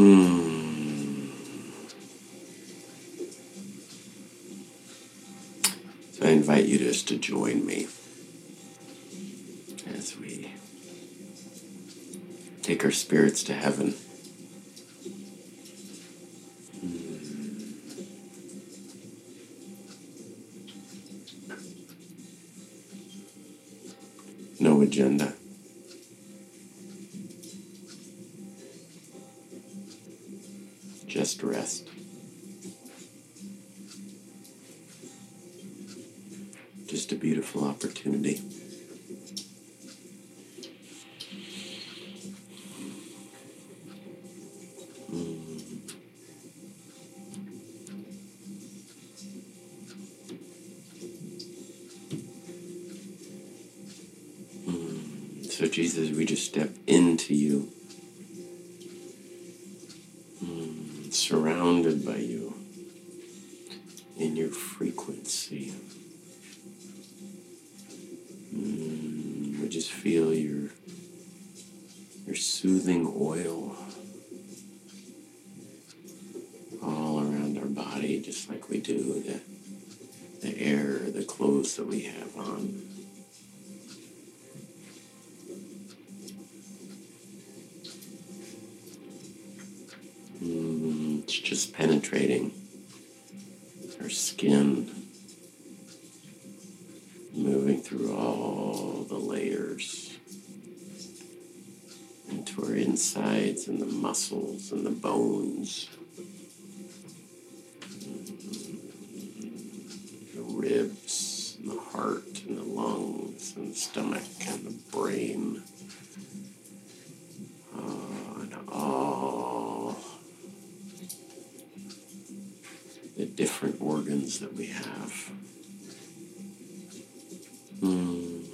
Hmm. So I invite you just to join me as we take our spirits to heaven. No agenda. So, Jesus, we just step into you, mm, surrounded by you in your frequency. Mm, we just feel your your soothing oil all around our body, just like we do the the air, the clothes that we have on. Different organs that we have. Mm.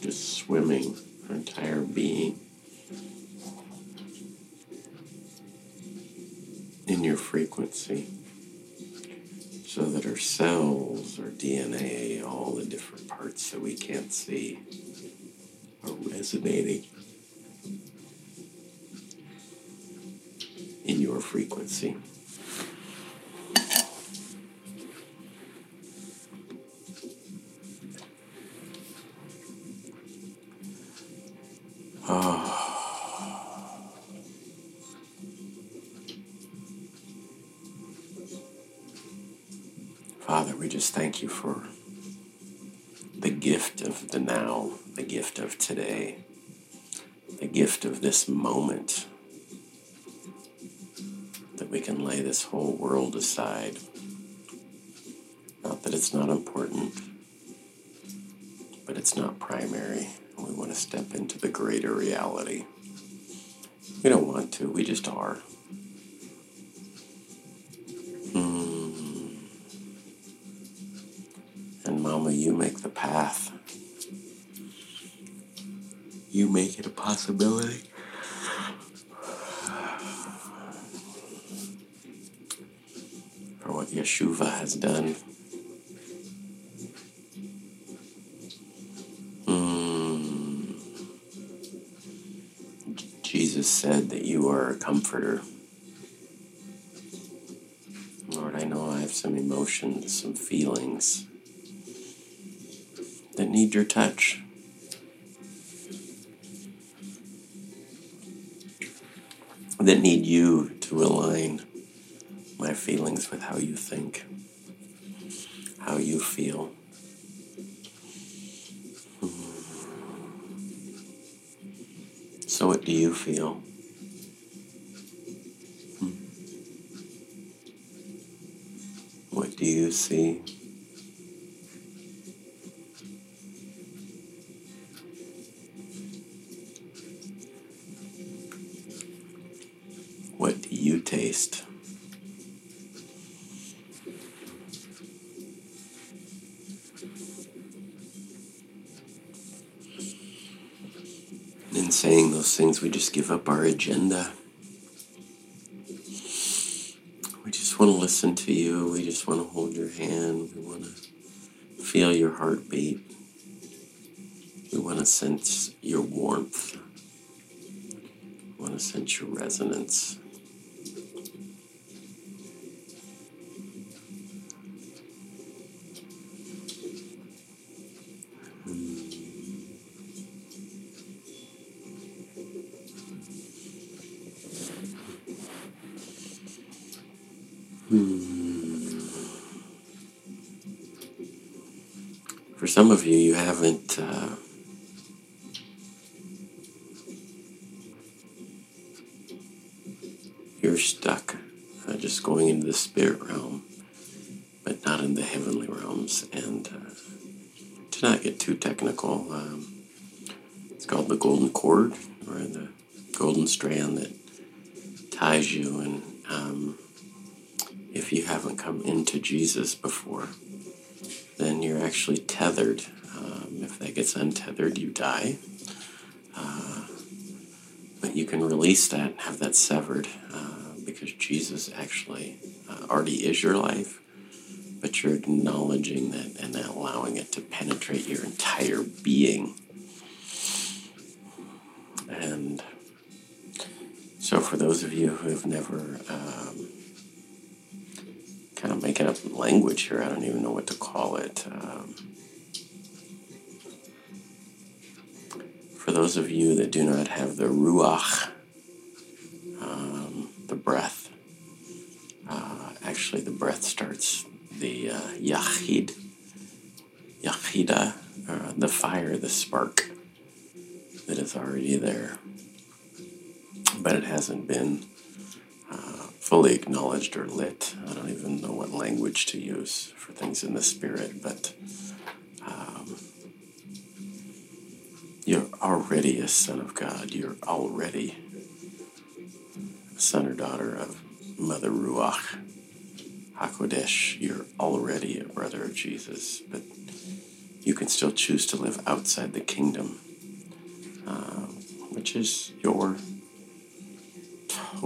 Just swimming our entire being in your frequency our cells, our DNA, all the different parts that we can't see are resonating in your frequency. Ah. Thank you for the gift of the now, the gift of today, the gift of this moment that we can lay this whole world aside. Not that it's not important, but it's not primary. We want to step into the greater reality. We don't want to, we just are. Make it a possibility. For what Yeshua has done. Hmm. Jesus said that you are a comforter. Lord, I know I have some emotions, some feelings that need your touch. That need you to align my feelings with how you think, how you feel. So, what do you feel? Hmm. What do you see? Saying those things, we just give up our agenda. We just want to listen to you. We just want to hold your hand. We want to feel your heartbeat. We want to sense your warmth. We want to sense your resonance. Some of you, you haven't. Uh, you're stuck uh, just going into the spirit realm, but not in the heavenly realms. And uh, to not get too technical, um, it's called the golden cord or the golden strand that ties you. And um, if you haven't come into Jesus before, then you're actually tethered. Um, if that gets untethered, you die. Uh, but you can release that and have that severed uh, because Jesus actually uh, already is your life, but you're acknowledging that and allowing it to penetrate your entire being. And so, for those of you who have never um, kind of making up language here. I don't even know what to call it. Um, for those of you that do not have the ruach, um, the breath, uh, actually the breath starts the uh, yachid, yachida, uh, the fire, the spark that is already there, but it hasn't been fully acknowledged or lit. I don't even know what language to use for things in the spirit, but um, you're already a son of God. You're already a son or daughter of Mother Ruach HaKodesh. You're already a brother of Jesus, but you can still choose to live outside the kingdom, uh, which is your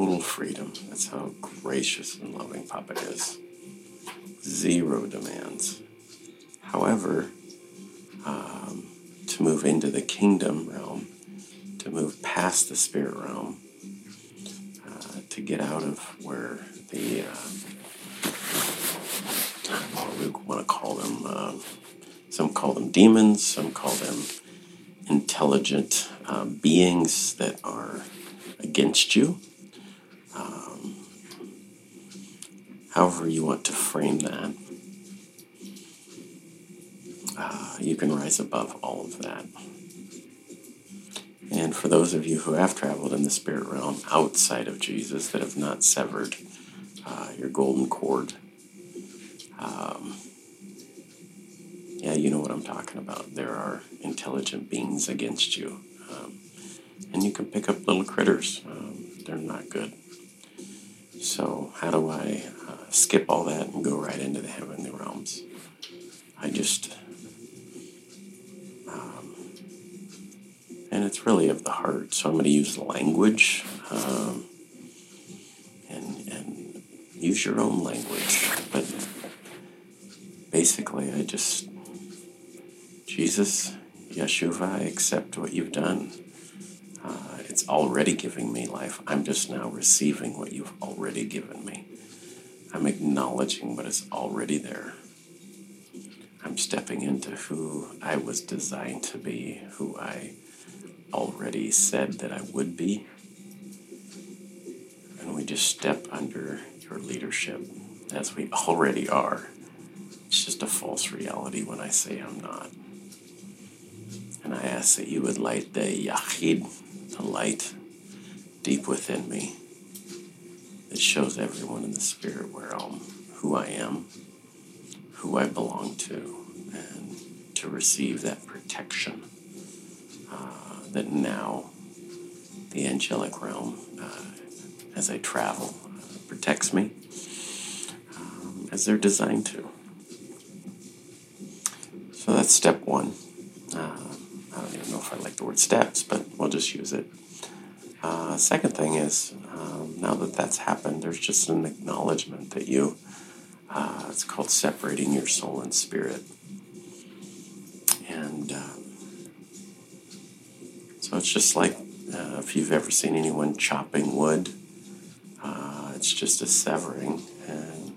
total freedom. That's how gracious and loving Papa is. Zero demands. However, um, to move into the kingdom realm, to move past the spirit realm, uh, to get out of where the, uh, what we want to call them, uh, some call them demons, some call them intelligent uh, beings that are against you however you want to frame that. Uh, you can rise above all of that. And for those of you who have traveled in the spirit realm outside of Jesus that have not severed uh, your golden cord, um, yeah, you know what I'm talking about. There are intelligent beings against you. Um, and you can pick up little critters. Um, they're not good. So, how do I uh, skip all that and go right into the heavenly realms? I just, um, and it's really of the heart. So, I'm going to use language um, and, and use your own language. But basically, I just, Jesus, Yeshua, I accept what you've done. It's already giving me life. I'm just now receiving what you've already given me. I'm acknowledging what is already there. I'm stepping into who I was designed to be, who I already said that I would be. And we just step under your leadership as we already are. It's just a false reality when I say I'm not. And I ask that you would light the Yachid a light deep within me that shows everyone in the spirit I'm, who I am, who I belong to, and to receive that protection uh, that now the angelic realm, uh, as I travel, uh, protects me um, as they're designed to. So that's step one. Uh, I like the word steps, but we'll just use it. Uh, second thing is um, now that that's happened, there's just an acknowledgement that you, uh, it's called separating your soul and spirit. And um, so it's just like uh, if you've ever seen anyone chopping wood, uh, it's just a severing. And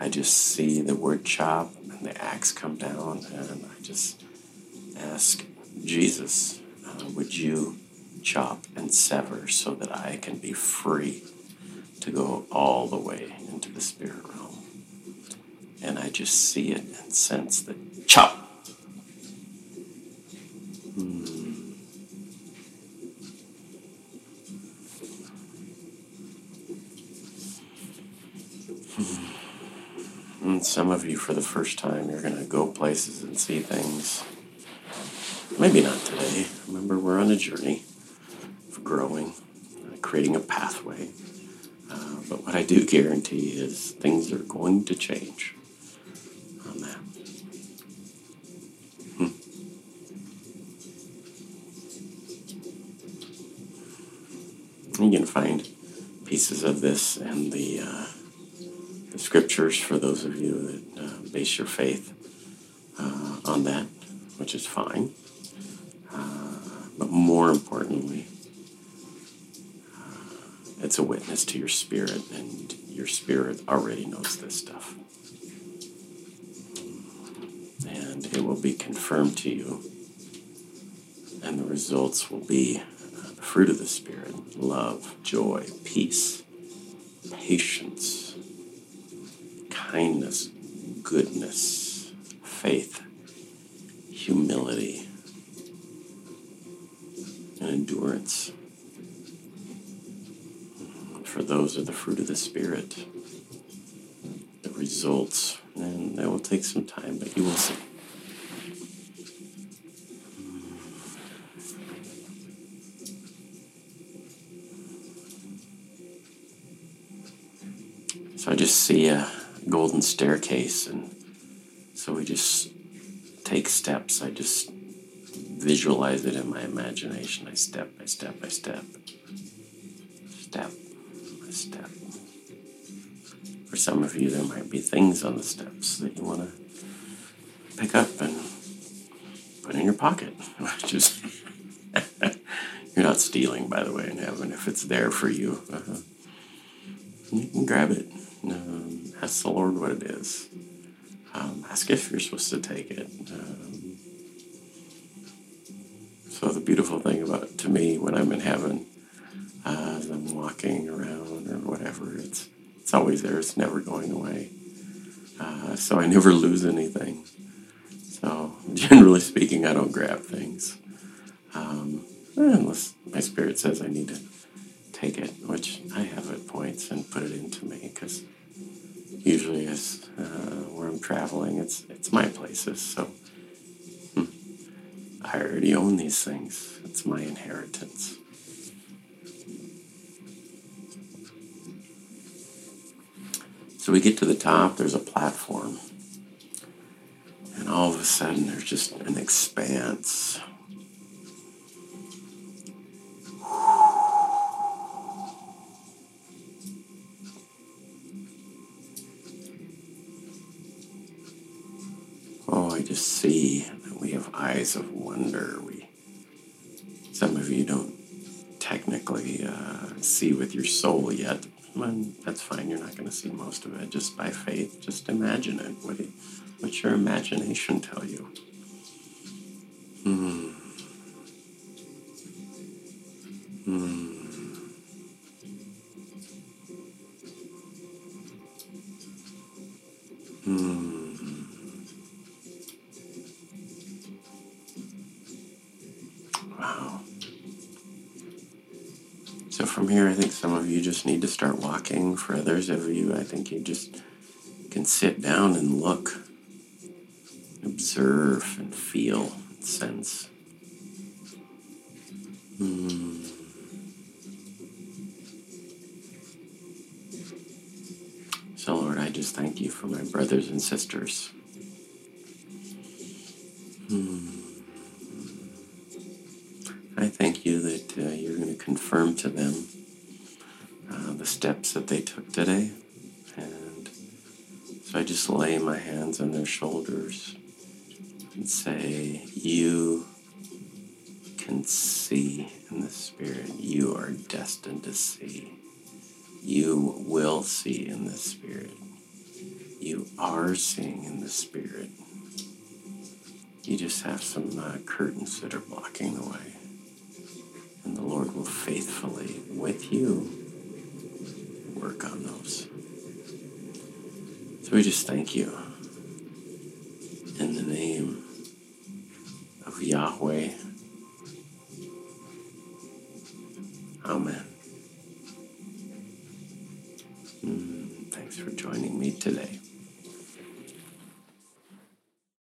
I just see the word chop and the axe come down, and I just ask Jesus, uh, would you chop and sever so that I can be free to go all the way into the spirit realm? And I just see it and sense that chop. Hmm. And some of you, for the first time, you're going to go places and see things. Maybe not today. Remember, we're on a journey of growing, uh, creating a pathway. Uh, but what I do guarantee is things are going to change on that. Hmm. You can find pieces of this in the. Uh, the scriptures for those of you that uh, base your faith uh, on that, which is fine. But more importantly, uh, it's a witness to your spirit, and your spirit already knows this stuff. And it will be confirmed to you, and the results will be uh, the fruit of the Spirit love, joy, peace, patience kindness, goodness, faith, humility, endurance. For those are the fruit of the Spirit. The results, and that will take some time, but you will see. So I just see a golden staircase. And so we just take steps. I just visualize it in my imagination. I step by step by step, step by step. For some of you, there might be things on the steps that you want to pick up and put in your pocket. Just you're not stealing, by the way, in heaven. If it's there for you, uh-huh. you can grab it. Um, ask the Lord what it is. Um, ask if you're supposed to take it. Um, so the beautiful thing about to me when I'm in heaven, uh, as I'm walking around or whatever, it's it's always there. It's never going away. Uh, so I never lose anything. So generally speaking, I don't grab things um, unless my spirit says I need to take it, which I have at points, and put it into me because usually is uh, where I'm traveling. It's it's my places, so I already own these things. It's my inheritance. So we get to the top. There's a platform, and all of a sudden, there's just an expanse Oh, I just see we have eyes of wonder. We, some of you don't technically uh, see with your soul yet. That's fine. You're not going to see most of it. Just by faith, just imagine it. What do, what's your imagination tell you? Hmm. Hmm. Hmm. From here, I think some of you just need to start walking. For others of you, I think you just can sit down and look, observe, and feel, and sense. Hmm. So, Lord, I just thank you for my brothers and sisters. Hmm. Going to them uh, steps that they took today. And so I just lay my hands on their shoulders and say, You can see in the Spirit. You are destined to see. You will see in the Spirit. You are seeing in the Spirit. You just have some uh, curtains that are blocking the way. The Lord will faithfully, with you, work on those. So we just thank you